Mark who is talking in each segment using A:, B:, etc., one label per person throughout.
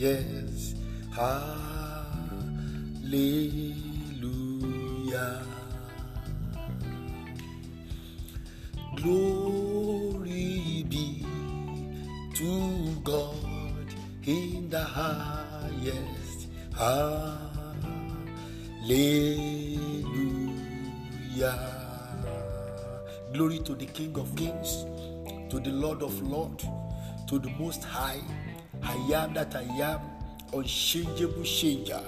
A: highest. Hallelujah. Glory be to God in the highest. Hallelujah. Glory to the King of Kings, to the Lord of Lords, to the Most High. I am that I am, unchangeable changer,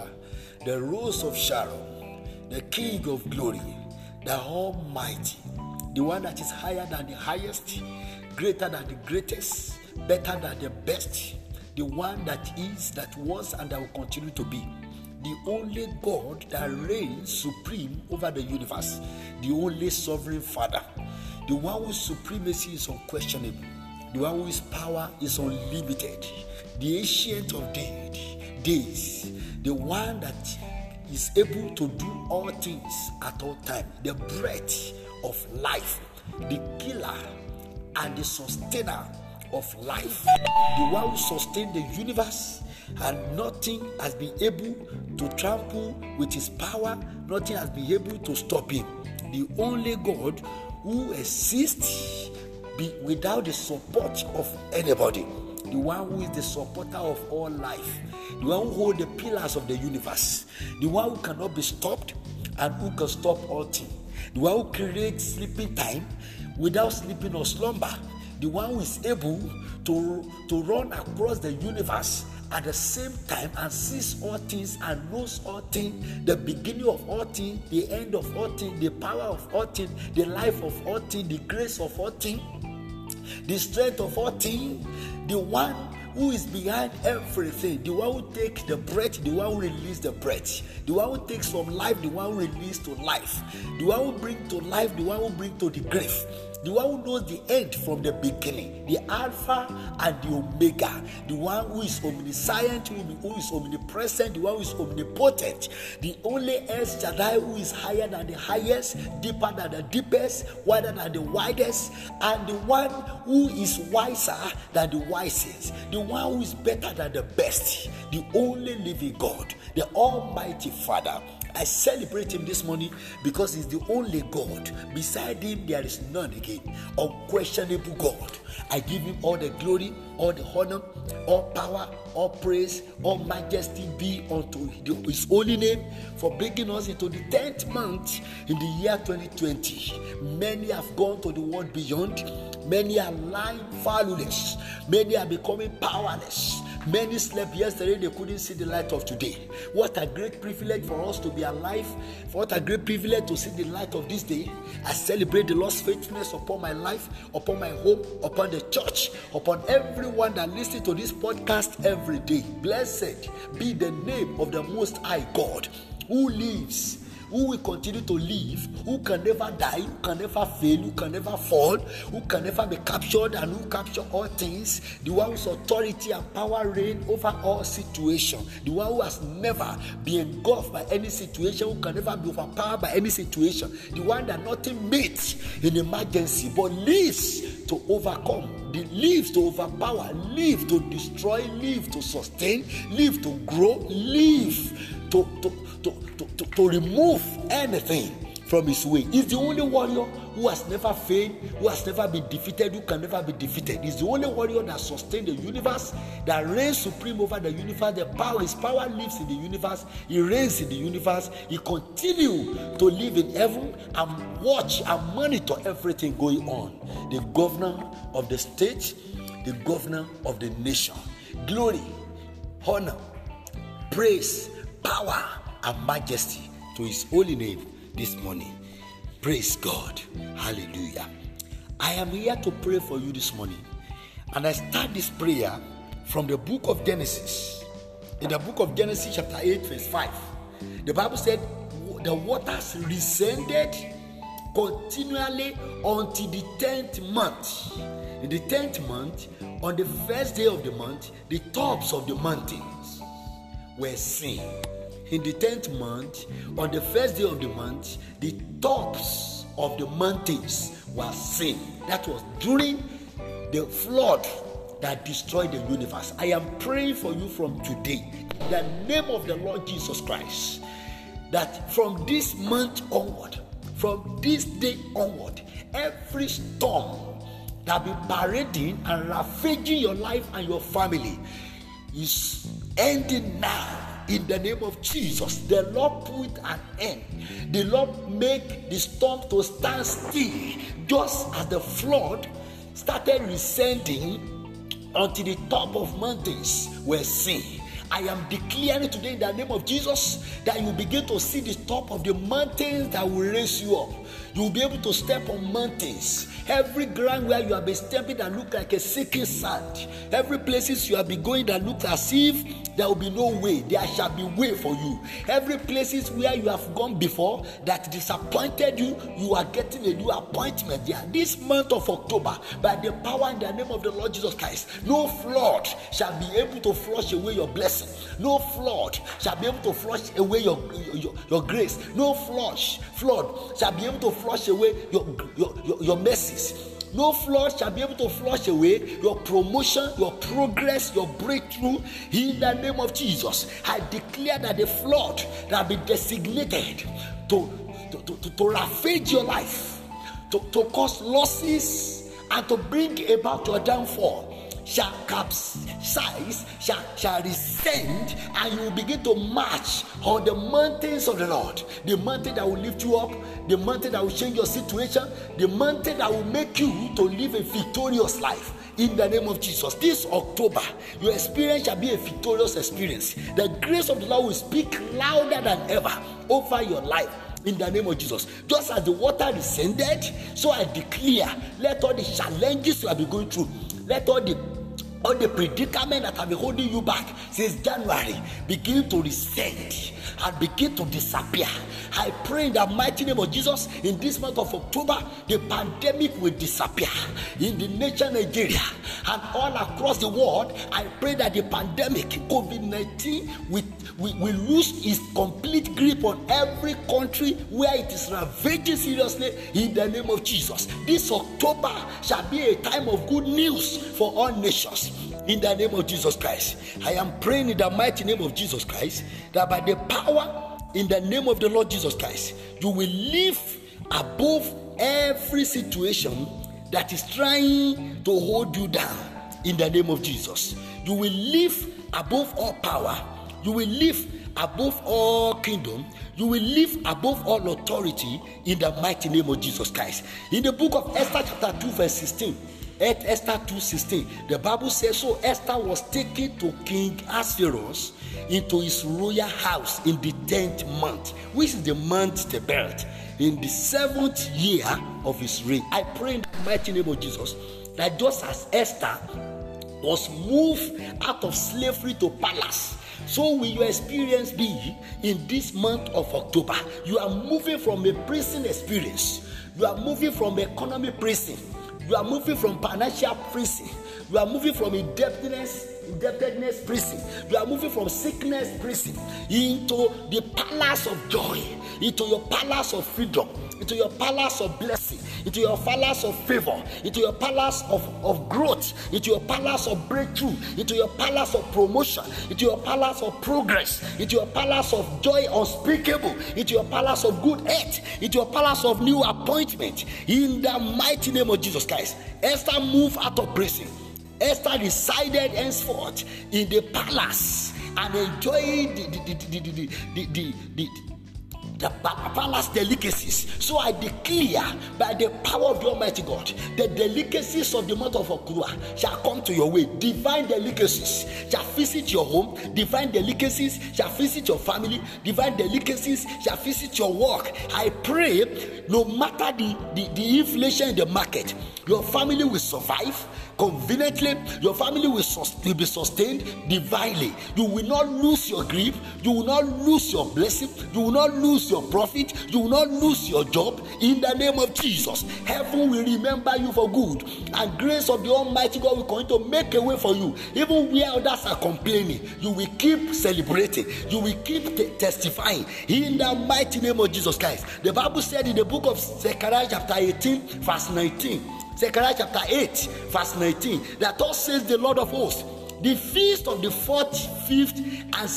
A: the Rose of Sharon, the King of Glory, the Almighty, the one that is higher than the highest, greater than the greatest, better than the best, the one that is, that was, and that will continue to be. The only God that reigns supreme over the universe, the only sovereign Father, the one whose supremacy is unquestionable, the one whose power is unlimited, the ancient of days, the one that is able to do all things at all times, the breath of life, the killer and the sustainer of life, the one who sustained the universe and nothing has been able to trample with his power, nothing has been able to stop him. The only God who exists be without the support of anybody. The one who is the supporter of all life, the one who holds the pillars of the universe, the one who cannot be stopped and who can stop all things, the one who creates sleeping time without sleeping or slumber, the one who is able to, to run across the universe at the same time and sees all things and knows all things, the beginning of all things, the end of all things, the power of all things, the life of all things, the grace of all things, the strength of all things, the one who is behind everything, the one who takes the breath, the one who releases the breath, the one who takes from life, the one who releases to life, the one who brings to life, the one who brings to the grave the one who knows the end from the beginning, the Alpha and the Omega, the one who is omniscient, who is omnipresent, the one who is omnipotent, the only El Shaddai who is higher than the highest, deeper than the deepest, wider than the widest, and the one who is wiser than the wisest, the one who is better than the best, the only living God, the Almighty Father. I celebrate him this morning because he's the only God. Beside him, there is none again. Unquestionable God. I give him all the glory, all the honor, all power, all praise, all majesty be unto his holy name for bringing us into the 10th month in the year 2020. Many have gone to the world beyond. Many are lying foulness. Many are becoming powerless. Many slept yesterday, they couldn't see the light of today. What a great privilege for us to be alive. What a great privilege to see the light of this day. I celebrate the Lord's faithfulness upon my life, upon my home, upon the church, upon everyone that listens to this podcast every day. Blessed be the name of the Most High God who lives who will continue to live, who can never die, who can never fail, who can never fall, who can never be captured, and who capture all things, the one whose authority and power reign over all situations, the one who has never been engulfed by any situation, who can never be overpowered by any situation, the one that nothing meets in emergency but lives to overcome, the lives to overpower, live to destroy, live to sustain, live to grow, live to, to, to, to, to, to remove anything from his way. He's the only warrior who has never failed, who has never been defeated, who can never be defeated. He's the only warrior that sustained the universe, that reigns supreme over the universe. The power, his power lives in the universe. He reigns in the universe. He continues to live in heaven and watch and monitor everything going on. The governor of the state, the governor of the nation. Glory, honor, praise, power and majesty to his holy name this morning. Praise God. Hallelujah. I am here to pray for you this morning. And I start this prayer from the book of Genesis. In the book of Genesis, chapter 8, verse 5, the Bible said, The waters descended continually until the 10th month. In the 10th month, on the first day of the month, the tops of the mountains were seen in the 10th month, on the first day of the month, the tops of the mountains were seen. That was during the flood that destroyed the universe. I am praying for you from today, the name of the Lord Jesus Christ, that from this month onward, from this day onward, every storm that be parading and ravaging your life and your family is ending now in the name of Jesus. The Lord put an end. The Lord make the storm to stand still, just as the flood started descending until the top of mountains were seen. I am declaring today in the name of Jesus that you begin to see the top of the mountains that will raise you up. You will be able to step on mountains. Every ground where you have been stepping that look like a sinking sand. Every places you have been going that look as if there will be no way. There shall be way for you. Every places where you have gone before that disappointed you, you are getting a new appointment there. This month of October, by the power in the name of the Lord Jesus Christ, no flood shall be able to flush away your blessing. No flood shall be able to flush away your, your, your grace. No flush, flood shall be able to flush away your, your, your, your mercies. No flood shall be able to flush away your promotion, your progress, your breakthrough in the name of Jesus. I declare that the flood that be designated to, to, to, to, to ravage your life, to, to cause losses, and to bring about your downfall shall capsize, shall, shall descend, and you will begin to march on the mountains of the Lord. The mountain that will lift you up, the mountain that will change your situation, the mountain that will make you to live a victorious life. In the name of Jesus, this October, your experience shall be a victorious experience. The grace of the Lord will speak louder than ever over your life in the name of Jesus. Just as the water descended, so I declare, let all the challenges you have been going through, let all the all the predicament that have been holding you back since January begin to rescend and begin to disappear. I pray in the mighty name of Jesus in this month of October, the pandemic will disappear in the nation Nigeria and all across the world. I pray that the pandemic, COVID 19, will, will, will lose its complete grip on every country where it is ravaging seriously in the name of Jesus. This October shall be a time of good news for all nations in the name of Jesus Christ. I am praying in the mighty name of Jesus Christ that by the power in the name of the Lord Jesus Christ, you will live above every situation that is trying to hold you down in the name of Jesus. You will live above all power. You will live above all kingdom. You will live above all authority in the mighty name of Jesus Christ. In the book of Esther, chapter 2, verse 16. Esther 2:16. The Bible says so Esther was taken to King Ahasuerus into his royal house in the 10th month, which is the month the birth, in the seventh year of his reign. I pray in the mighty name of Jesus that just as Esther was moved out of slavery to palace, so will your experience be in this month of October. You are moving from a prison experience, you are moving from economy prison you are moving from financial prison. You are moving from indebtedness, indebtedness prison. You are moving from sickness prison into the palace of joy, into your palace of freedom, into your palace of blessing, into your palace of favor, into your palace of, of growth, into your palace of breakthrough, into your palace of promotion, into your palace of progress, into your palace of joy unspeakable, into your palace of good health, into your palace of new appointment. In the mighty name of Jesus Christ, Esther moved out of prison. Esther decided henceforth in the palace and enjoyed the, the, the, the, the, the, the, the palace delicacies. So I declare by the power of the Almighty God, the delicacies of the month of October shall come to your way. Divine delicacies shall visit your home. Divine delicacies shall visit your family. Divine delicacies shall visit your work. I pray, no matter the, the, the inflation in the market, your family will survive conveniently, your family will, will be sustained divinely. You will not lose your grip, you will not lose your blessing, you will not lose your profit, you will not lose your job in the name of Jesus. Heaven will remember you for good, and grace of the Almighty God will continue to make a way for you. Even where others are complaining, you will keep celebrating, you will keep t- testifying in the mighty name of Jesus Christ. The Bible said in the book of Zechariah, chapter 18, verse 19 Zechariah chapter 8, verse 19, that all says the Lord of hosts, the feast of the fourth, fifth, and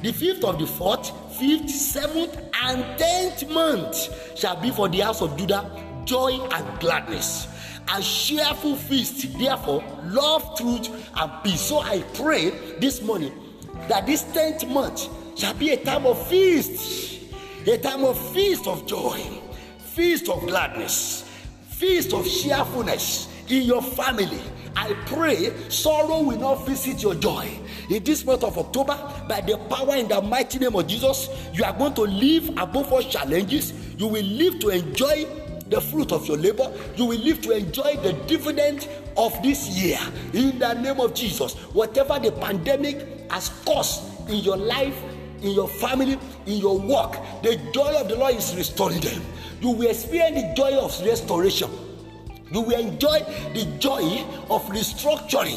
A: the fifth of the fourth, fifth, seventh, and tenth month shall be for the house of Judah joy and gladness. A cheerful feast, therefore, love, truth, and peace. So I pray this morning that this tenth month shall be a time of feast, a time of feast of joy, feast of gladness, feast of cheerfulness in your family. I pray sorrow will not visit your joy. In this month of October, by the power in the mighty name of Jesus, you are going to live above all challenges. You will live to enjoy the fruit of your labor. You will live to enjoy the dividend of this year in the name of Jesus. Whatever the pandemic has caused in your life, in your family, in your work, the joy of the Lord is restoring them. You will experience the joy of restoration. You will enjoy the joy of restructuring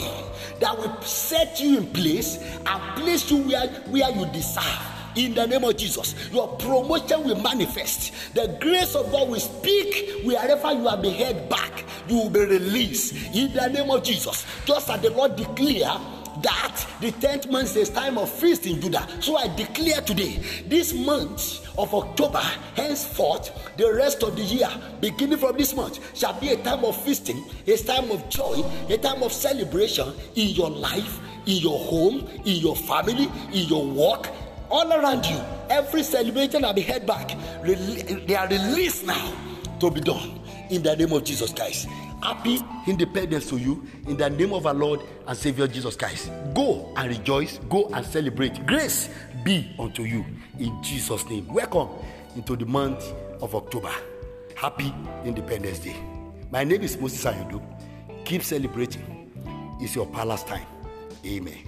A: that will set you in place and place you where, where you deserve in the name of Jesus. Your promotion will manifest. The grace of God will speak wherever you are being held back. You will be released in the name of Jesus. Just as the Lord declare that the 10th month is time of feast in Judah. So I declare today, this month of October, henceforth, the rest of the year, beginning from this month, shall be a time of feasting, a time of joy, a time of celebration in your life, in your home, in your family, in your work, all around you. Every celebration that be held back, they are released now to be done in the name of Jesus Christ. Happy independence to you in the name of our Lord and Savior Jesus Christ. Go and rejoice, go and celebrate. Grace be unto you in Jesus' name. Welcome into the month of October. Happy Independence Day. My name is Moses Ayodo. Keep celebrating. It's your palace time. Amen.